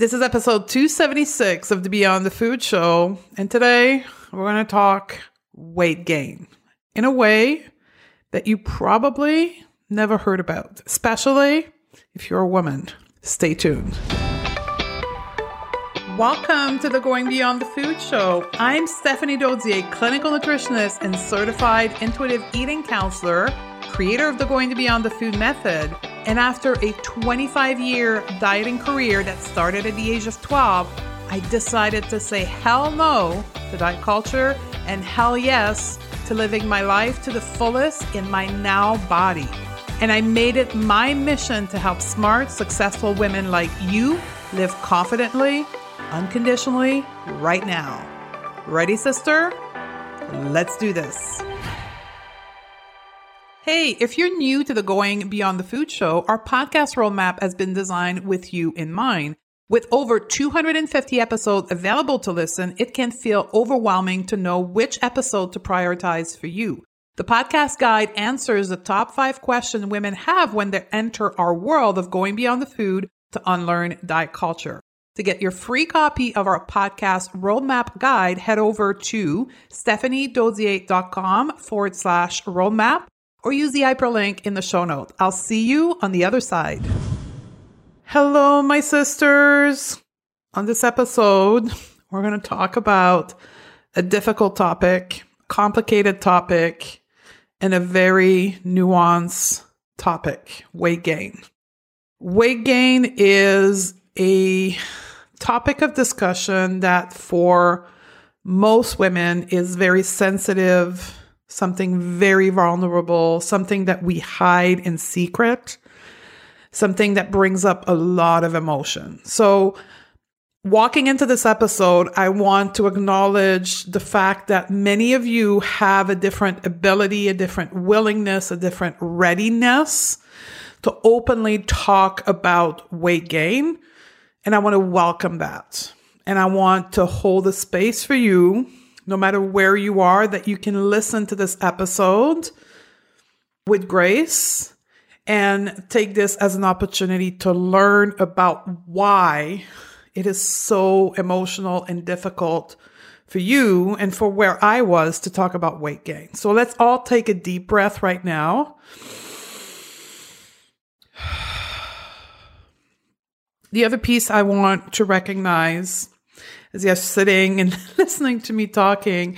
This is episode 276 of the Beyond the Food Show. And today we're going to talk weight gain in a way that you probably never heard about, especially if you're a woman. Stay tuned. Welcome to the Going Beyond the Food Show. I'm Stephanie Dodier, clinical nutritionist and certified intuitive eating counselor, creator of the Going to Beyond the Food method and after a 25 year dieting career that started at the age of 12, I decided to say hell no to diet culture and hell yes to living my life to the fullest in my now body. And I made it my mission to help smart, successful women like you live confidently, unconditionally, right now. Ready, sister? Let's do this. Hey, if you're new to the Going Beyond the Food Show, our podcast roadmap has been designed with you in mind. With over 250 episodes available to listen, it can feel overwhelming to know which episode to prioritize for you. The podcast guide answers the top five questions women have when they enter our world of going beyond the food to unlearn diet culture. To get your free copy of our podcast roadmap guide, head over to stephaniedodier.com forward slash roadmap or use the hyperlink in the show note. I'll see you on the other side. Hello, my sisters. On this episode, we're going to talk about a difficult topic, complicated topic, and a very nuanced topic weight gain. Weight gain is a topic of discussion that for most women is very sensitive something very vulnerable, something that we hide in secret, something that brings up a lot of emotion. So, walking into this episode, I want to acknowledge the fact that many of you have a different ability, a different willingness, a different readiness to openly talk about weight gain. And I want to welcome that. And I want to hold a space for you no matter where you are, that you can listen to this episode with grace and take this as an opportunity to learn about why it is so emotional and difficult for you and for where I was to talk about weight gain. So let's all take a deep breath right now. The other piece I want to recognize as you're sitting and listening to me talking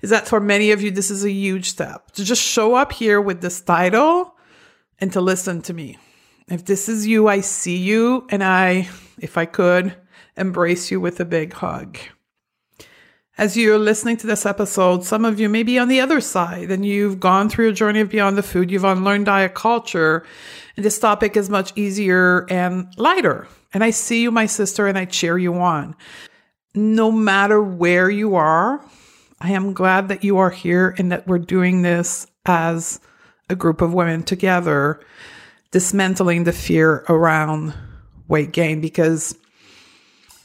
is that for many of you, this is a huge step to just show up here with this title and to listen to me. If this is you, I see you, and I, if I could, embrace you with a big hug. As you're listening to this episode, some of you may be on the other side and you've gone through a journey of beyond the food, you've unlearned diet culture, and this topic is much easier and lighter. And I see you, my sister, and I cheer you on no matter where you are, I am glad that you are here and that we're doing this as a group of women together, dismantling the fear around weight gain because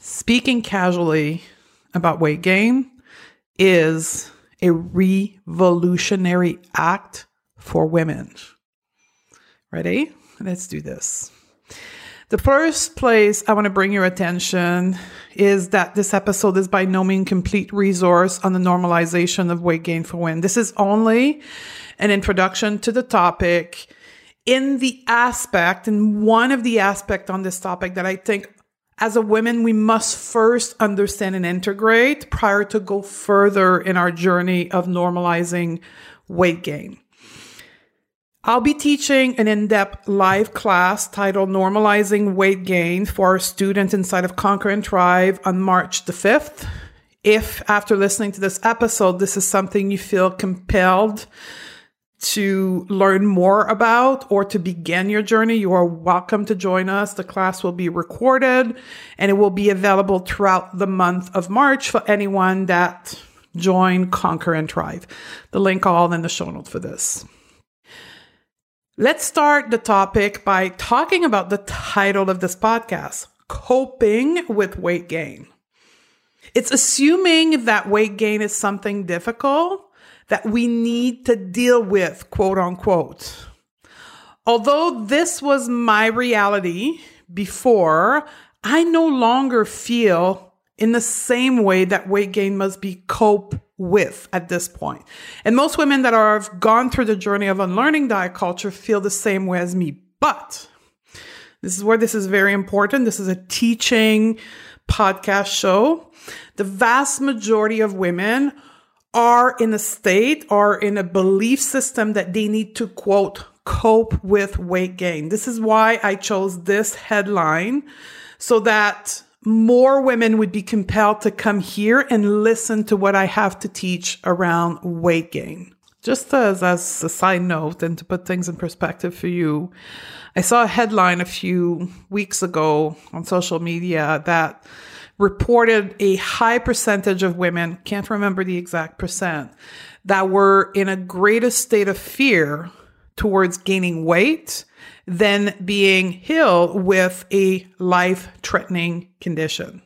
speaking casually about weight gain is a revolutionary act for women. Ready? Let's do this. The first place I want to bring your attention is that this episode is by no means complete resource on the normalization of weight gain for women. This is only an introduction to the topic in the aspect and one of the aspect on this topic that I think as a woman we must first understand and integrate prior to go further in our journey of normalizing weight gain. I'll be teaching an in depth live class titled Normalizing Weight Gain for students inside of Conquer and Thrive on March the 5th. If after listening to this episode, this is something you feel compelled to learn more about or to begin your journey, you are welcome to join us. The class will be recorded and it will be available throughout the month of March for anyone that join Conquer and Thrive. The link all in the show notes for this. Let's start the topic by talking about the title of this podcast Coping with Weight Gain. It's assuming that weight gain is something difficult that we need to deal with, quote unquote. Although this was my reality before, I no longer feel in the same way that weight gain must be coped with at this point. And most women that are, have gone through the journey of unlearning diet culture feel the same way as me. But this is where this is very important. This is a teaching podcast show. The vast majority of women are in a state or in a belief system that they need to quote cope with weight gain. This is why I chose this headline so that more women would be compelled to come here and listen to what I have to teach around weight gain. Just as, as a side note and to put things in perspective for you, I saw a headline a few weeks ago on social media that reported a high percentage of women, can't remember the exact percent, that were in a greater state of fear towards gaining weight than being ill with a life threatening condition.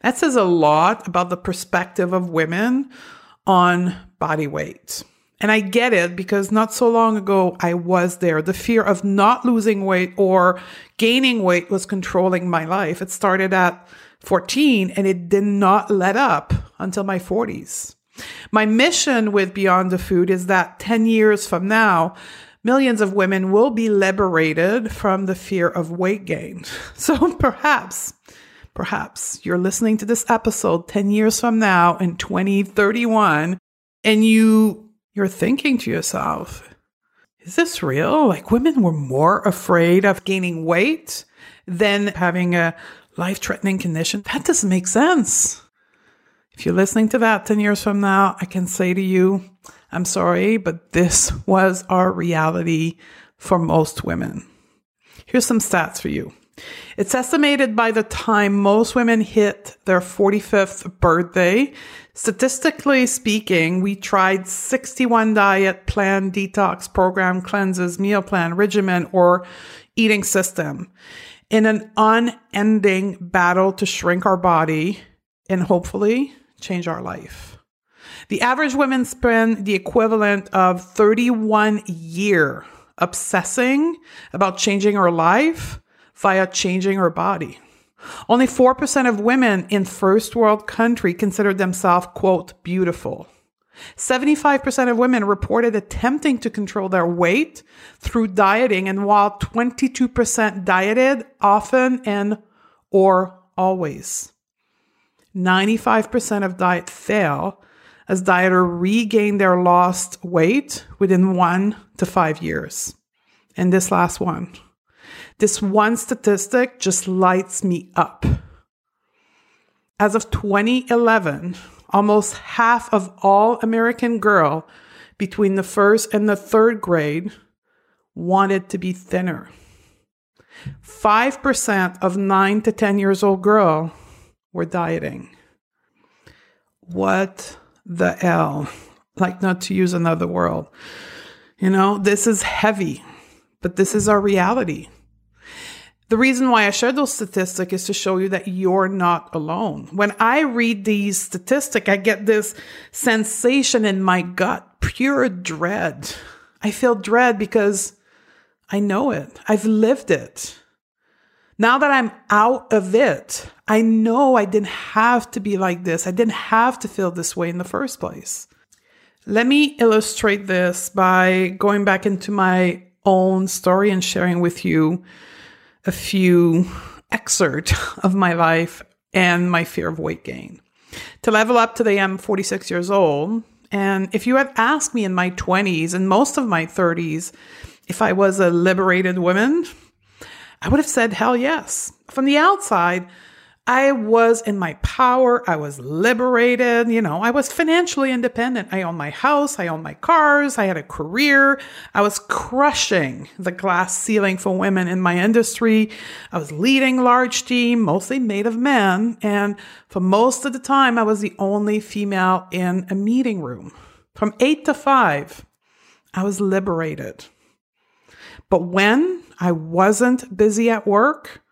That says a lot about the perspective of women on body weight. And I get it because not so long ago I was there. The fear of not losing weight or gaining weight was controlling my life. It started at 14 and it did not let up until my 40s. My mission with Beyond the Food is that 10 years from now, millions of women will be liberated from the fear of weight gain. So perhaps, perhaps you're listening to this episode 10 years from now in 2031 and you you're thinking to yourself, is this real? Like women were more afraid of gaining weight than having a life threatening condition. That doesn't make sense. If you're listening to that 10 years from now, I can say to you, I'm sorry, but this was our reality for most women. Here's some stats for you. It's estimated by the time most women hit their 45th birthday, statistically speaking, we tried 61 diet plan, detox program, cleanses, meal plan, regimen, or eating system in an unending battle to shrink our body and hopefully change our life. The average woman spend the equivalent of 31 year obsessing about changing her life via changing her body. Only 4% of women in first world country consider themselves, quote, beautiful. 75% of women reported attempting to control their weight through dieting, and while 22% dieted often and or always. 95% of diet fail as dieters regain their lost weight within one to five years. And this last one, this one statistic just lights me up. As of 2011, almost half of all American girls between the first and the third grade wanted to be thinner. 5% of 9 to 10 years old girl were dieting. What the hell? Like not to use another word. You know, this is heavy, but this is our reality. The reason why I share those statistics is to show you that you're not alone. When I read these statistics, I get this sensation in my gut, pure dread. I feel dread because I know it. I've lived it. Now that I'm out of it, I know I didn't have to be like this. I didn't have to feel this way in the first place. Let me illustrate this by going back into my own story and sharing with you a few excerpts of my life and my fear of weight gain. To level up today, I'm 46 years old. And if you had asked me in my 20s and most of my 30s if I was a liberated woman, I would have said hell yes. From the outside, I was in my power. I was liberated. You know, I was financially independent. I owned my house. I owned my cars. I had a career. I was crushing the glass ceiling for women in my industry. I was leading large team, mostly made of men. And for most of the time, I was the only female in a meeting room. From eight to five, I was liberated. But when I wasn't busy at work,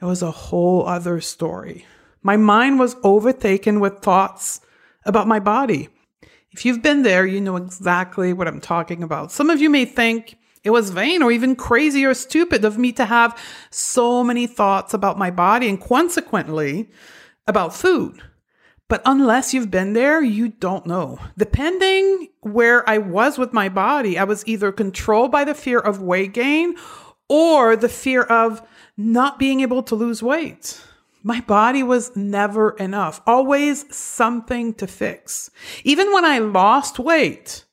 it was a whole other story. My mind was overtaken with thoughts about my body. If you've been there, you know exactly what I'm talking about. Some of you may think It was vain or even crazy or stupid of me to have so many thoughts about my body and consequently about food. But unless you've been there, you don't know. Depending where I was with my body, I was either controlled by the fear of weight gain or the fear of not being able to lose weight. My body was never enough, always something to fix. Even when I lost weight,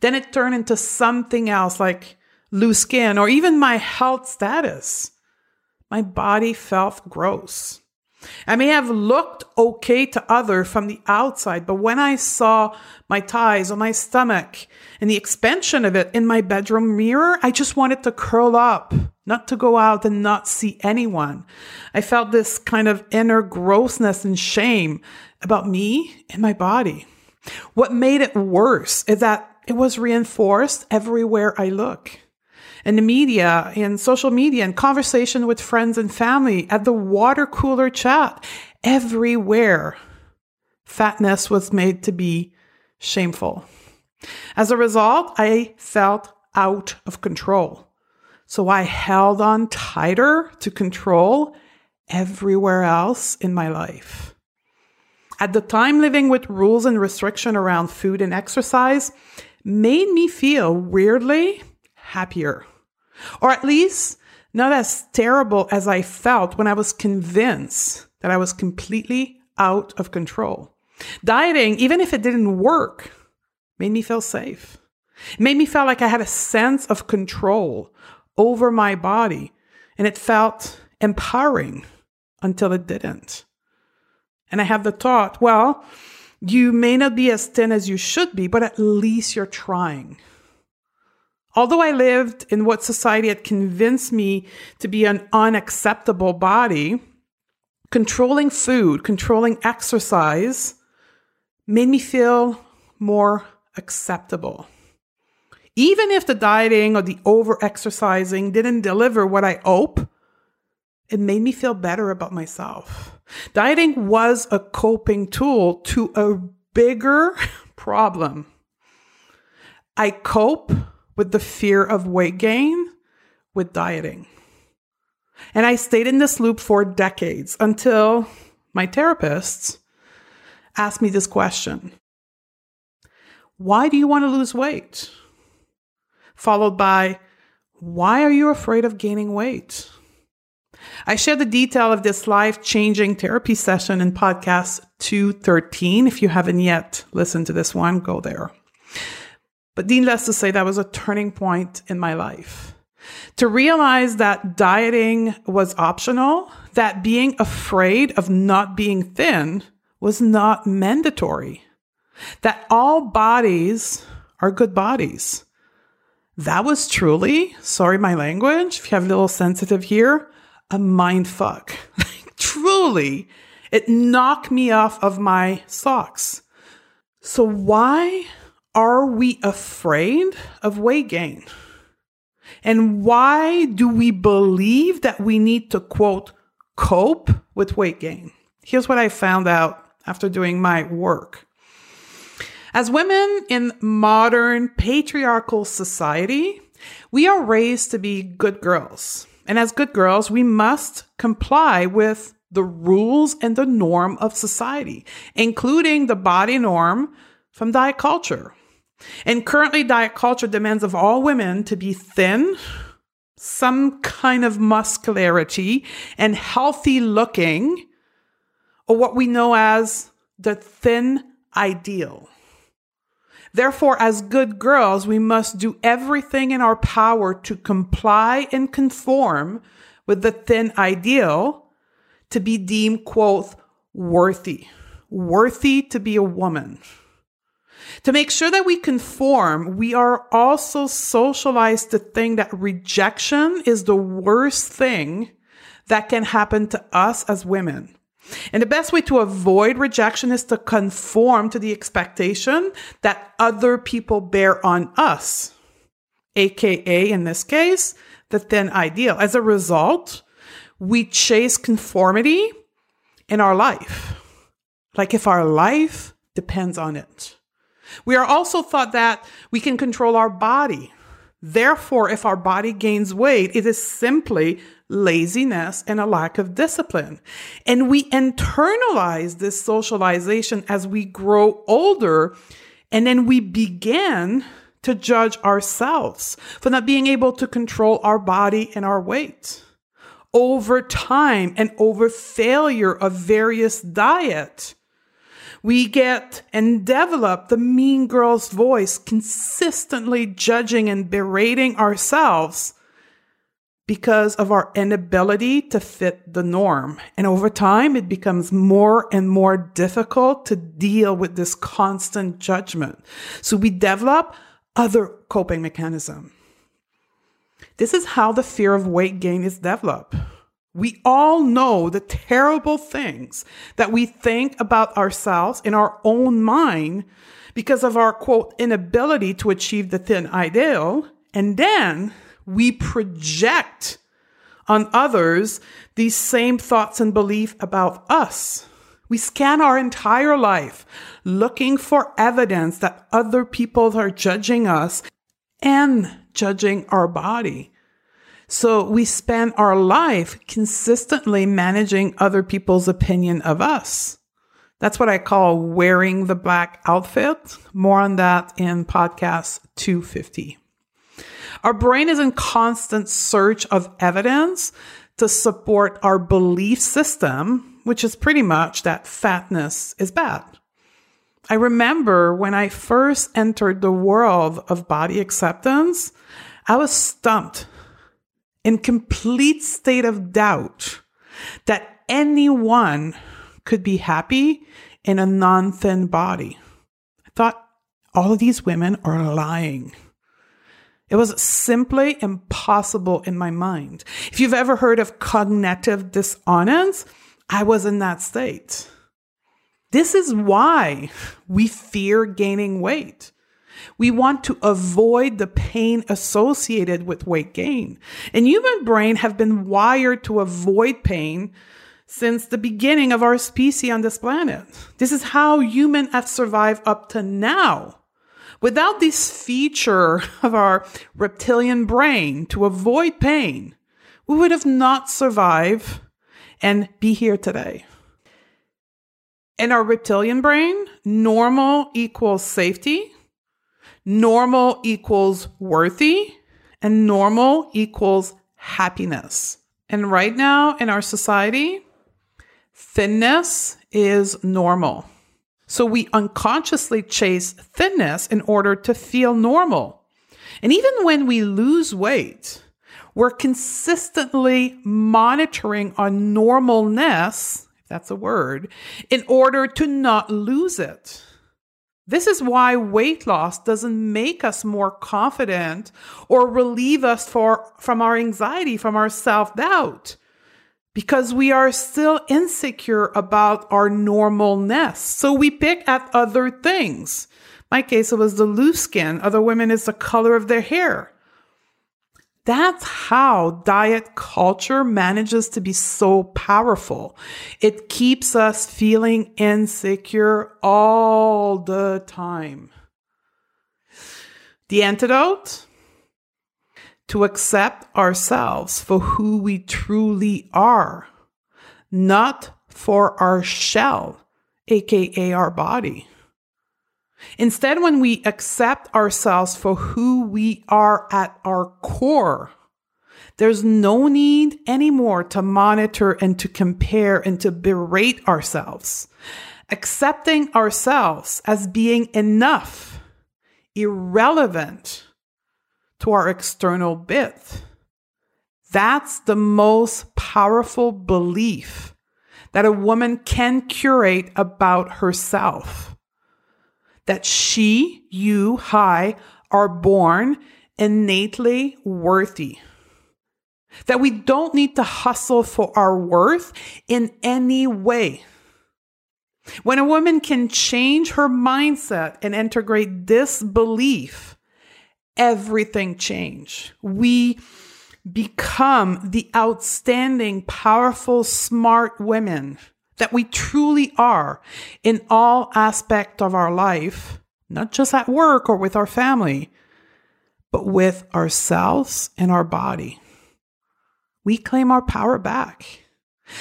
then it turned into something else like loose skin or even my health status. My body felt gross. I may have looked okay to other from the outside, but when I saw my thighs or my stomach and the expansion of it in my bedroom mirror, I just wanted to curl up, not to go out and not see anyone. I felt this kind of inner grossness and shame about me and my body. What made it worse is that it was reinforced everywhere I look in the media, in social media, in conversation with friends and family, at the water cooler chat, everywhere. Fatness was made to be shameful. As a result, I felt out of control. So I held on tighter to control everywhere else in my life. At the time, living with rules and restriction around food and exercise made me feel weirdly happier. Or at least not as terrible as I felt when I was convinced that I was completely out of control. Dieting, even if it didn't work, made me feel safe. It made me feel like I had a sense of control over my body, and it felt empowering until it didn't. And I have the thought, well, you may not be as thin as you should be, but at least you're trying. Although I lived in what society had convinced me to be an unacceptable body, controlling food, controlling exercise made me feel more acceptable. Even if the dieting or the over exercising didn't deliver what I hope, it made me feel better about myself. Dieting was a coping tool to a bigger problem. I cope with the fear of weight gain with dieting. And I stayed in this loop for decades until my therapists asked me this question Why do you want to lose weight? Followed by, Why are you afraid of gaining weight? I share the detail of this life changing therapy session in podcast 213. If you haven't yet listened to this one, go there. But needless to say, that was a turning point in my life. To realize that dieting was optional, that being afraid of not being thin was not mandatory, that all bodies are good bodies. That was truly, sorry my language, if you have a little sensitive here, a mind fuck. truly, it knocked me off of my socks. So why are we afraid of weight gain? And why do we believe that we need to quote cope with weight gain? Here's what I found out after doing my work. As women in modern patriarchal society, we are raised to be good girls. And as good girls, we must comply with the rules and the norm of society, including the body norm from diet culture. And currently, diet culture demands of all women to be thin, some kind of muscularity, and healthy looking, or what we know as the thin ideal. Therefore, as good girls, we must do everything in our power to comply and conform with the thin ideal to be deemed, quote, worthy, worthy to be a woman. To make sure that we conform, we are also socialized to think that rejection is the worst thing that can happen to us as women. And the best way to avoid rejection is to conform to the expectation that other people bear on us, aka, in this case, the thin ideal. As a result, we chase conformity in our life, like if our life depends on it. We are also thought that we can control our body, Therefore, if our body gains weight, it is simply laziness and a lack of discipline. And we internalize this socialization as we grow older, and then we begin to judge ourselves for not being able to control our body and our weight. Over time and over failure of various diet, we get and develop the mean girl's voice, consistently judging and berating ourselves because of our inability to fit the norm. And over time, it becomes more and more difficult to deal with this constant judgment. So we develop other coping mechanism. This is how the fear of weight gain is developed. We all know the terrible things that we think about ourselves in our own mind because of our quote inability to achieve the thin ideal. And then we project on others these same thoughts and beliefs about us. We scan our entire life looking for evidence that other people are judging us and judging our body. So we spend our life consistently managing other people's opinion of us. That's what I call wearing the black outfit. More on that in podcast 250. Our brain is in constant search of evidence to support our belief system, which is pretty much that fatness is bad. I remember when I first entered the world of body acceptance, I was stumped in complete state of doubt that anyone could be happy in a non thin body. I thought all of these women are lying. It was simply impossible in my mind. If you've ever heard of cognitive dissonance, I was in that state. This is why we fear gaining weight. We want to avoid the pain associated with weight gain. And human brain have been wired to avoid pain since the beginning of our species on this planet. This is how humans have survived up to now. Without this feature of our reptilian brain to avoid pain, we would have not survived and be here today. In our reptilian brain, normal equals safety, normal equals worthy, and normal equals happiness. And right now in our society, thinness is normal. So we unconsciously chase thinness in order to feel normal. And even when we lose weight, we're consistently monitoring our normalness, if that's a word, in order to not lose it. This is why weight loss doesn't make us more confident or relieve us for, from our anxiety, from our self doubt, because we are still insecure about our normalness. So we pick at other things. My case, it was the loose skin. Other women, it's the color of their hair. That's how diet culture manages to be so powerful. It keeps us feeling insecure all the time. The antidote? To accept ourselves for who we truly are, not for our shell, aka our body. Instead, when we accept ourselves for who we are at our core, there's no need anymore to monitor and to compare and to berate ourselves. Accepting ourselves as being enough, irrelevant to our external bit. That's the most powerful belief that a woman can curate about herself that she, you, I are born innately worthy. That we don't need to hustle for our worth in any way. When a woman can change her mindset and integrate this belief, everything change. We become the outstanding, powerful, smart women that we truly are in all aspect of our life, not just at work or with our family, but with ourselves and our body. We claim our power back.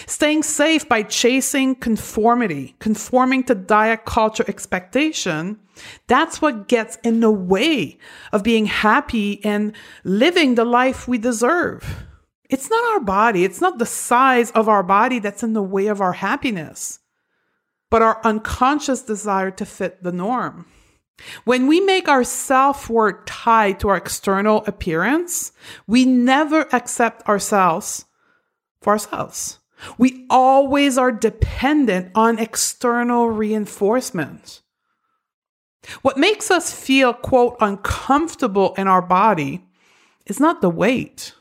Staying safe by chasing conformity, conforming to diet culture expectation, that's what gets in the way of being happy and living the life we deserve. It's not our body, it's not the size of our body that's in the way of our happiness, but our unconscious desire to fit the norm. When we make our self worth tied to our external appearance, we never accept ourselves for ourselves. We always are dependent on external reinforcement. What makes us feel, quote, uncomfortable in our body is not the weight,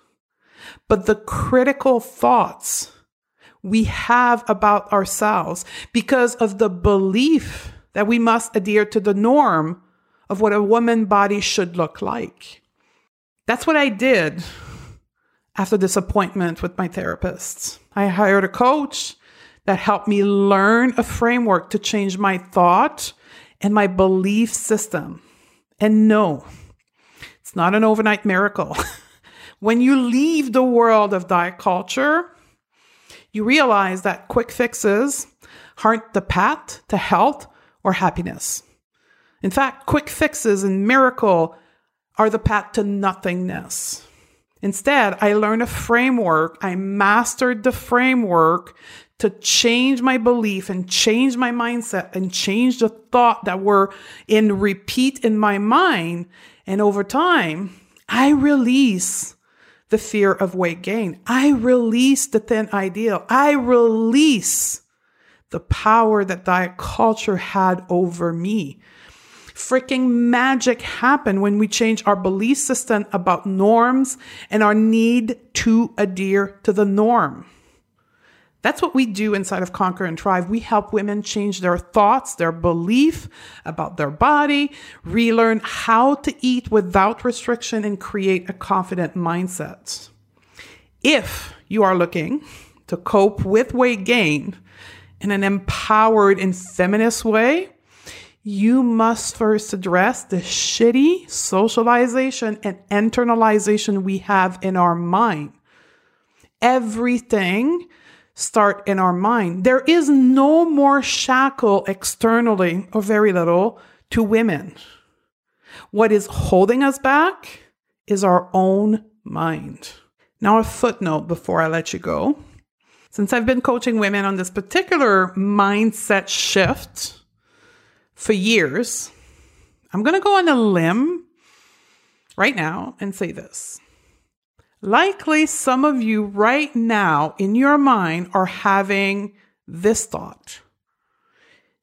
but the critical thoughts we have about ourselves because of the belief that we must adhere to the norm of what a woman body should look like. That's what I did after this appointment with my therapist. I hired a coach that helped me learn a framework to change my thought and my belief system. And no, it's not an overnight miracle. when you leave the world of diet culture, you realize that quick fixes aren't the path to health or happiness. In fact, quick fixes and miracle are the path to nothingness. Instead, I learned a framework. I mastered the framework to change my belief and change my mindset and change the thought that were in repeat in my mind. And over time, I release the fear of weight gain. I release the thin ideal. I release the power that diet culture had over me. Freaking magic happened when we change our belief system about norms and our need to adhere to the norm. That's what we do inside of Conquer and Thrive. We help women change their thoughts, their belief about their body, relearn how to eat without restriction, and create a confident mindset. If you are looking to cope with weight gain in an empowered and feminist way, you must first address the shitty socialization and internalization we have in our mind. Everything start in our mind. There is no more shackle externally or very little to women. What is holding us back is our own mind. Now, a footnote before I let you go. Since I've been coaching women on this particular mindset shift for years, I'm going to go on a limb right now and say this. Likely, some of you right now in your mind are having this thought.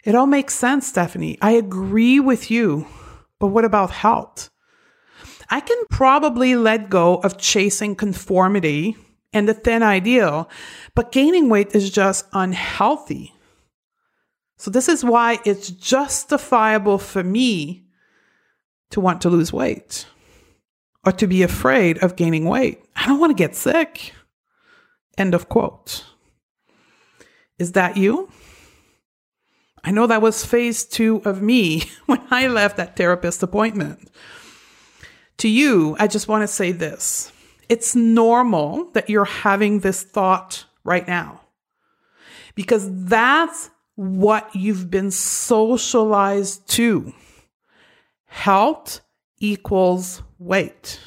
It all makes sense, Stephanie. I agree with you. But what about health? I can probably let go of chasing conformity and the thin ideal, but gaining weight is just unhealthy. So, this is why it's justifiable for me to want to lose weight or to be afraid of gaining weight. I don't want to get sick. End of quote. Is that you? I know that was phase two of me when I left that therapist appointment. To you, I just want to say this it's normal that you're having this thought right now because that's what you've been socialized to. Health equals weight.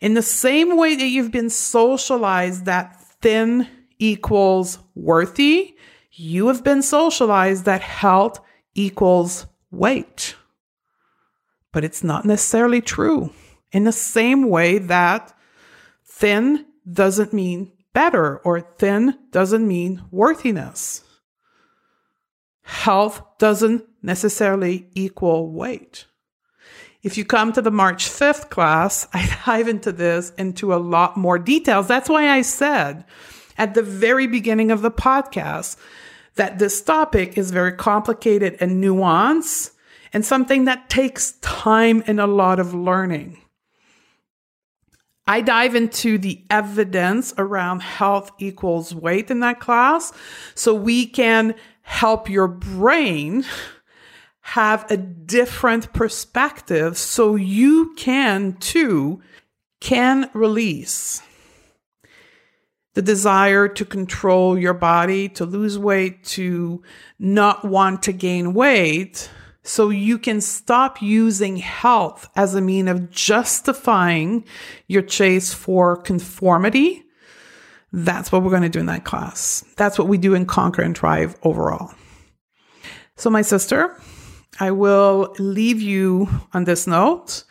In the same way that you've been socialized that thin equals worthy, you have been socialized that health equals weight. But it's not necessarily true. In the same way that thin doesn't mean better or thin doesn't mean worthiness. Health doesn't necessarily equal weight. If you come to the March 5th class, I dive into this into a lot more details. That's why I said at the very beginning of the podcast that this topic is very complicated and nuanced and something that takes time and a lot of learning. I dive into the evidence around health equals weight in that class so we can help your brain have a different perspective so you can too can release the desire to control your body, to lose weight, to not want to gain weight, so you can stop using health as a mean of justifying your chase for conformity. That's what we're going to do in that class. That's what we do in Conquer and Thrive overall. So, my sister, I will leave you on this note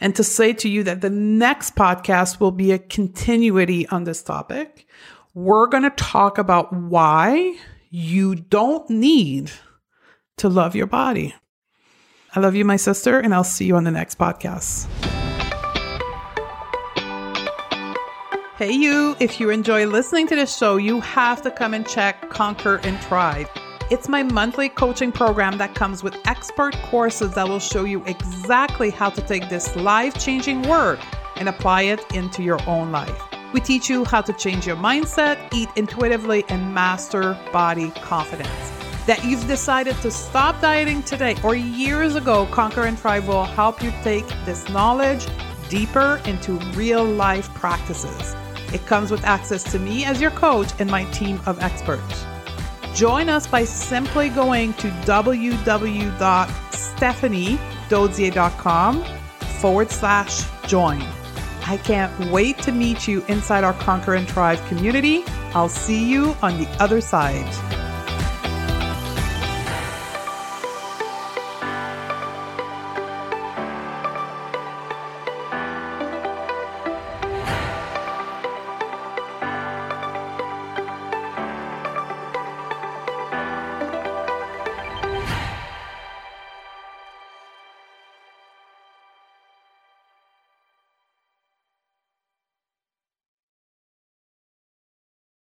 and to say to you that the next podcast will be a continuity on this topic. We're going to talk about why you don't need to love your body. I love you, my sister, and I'll see you on the next podcast. Hey, you, if you enjoy listening to this show, you have to come and check Conquer and Thrive. It's my monthly coaching program that comes with expert courses that will show you exactly how to take this life changing work and apply it into your own life. We teach you how to change your mindset, eat intuitively, and master body confidence. That you've decided to stop dieting today or years ago, Conquer and Thrive will help you take this knowledge deeper into real life practices. It comes with access to me as your coach and my team of experts. Join us by simply going to www.stephaniedodier.com forward slash join. I can't wait to meet you inside our Conquer and Thrive community. I'll see you on the other side.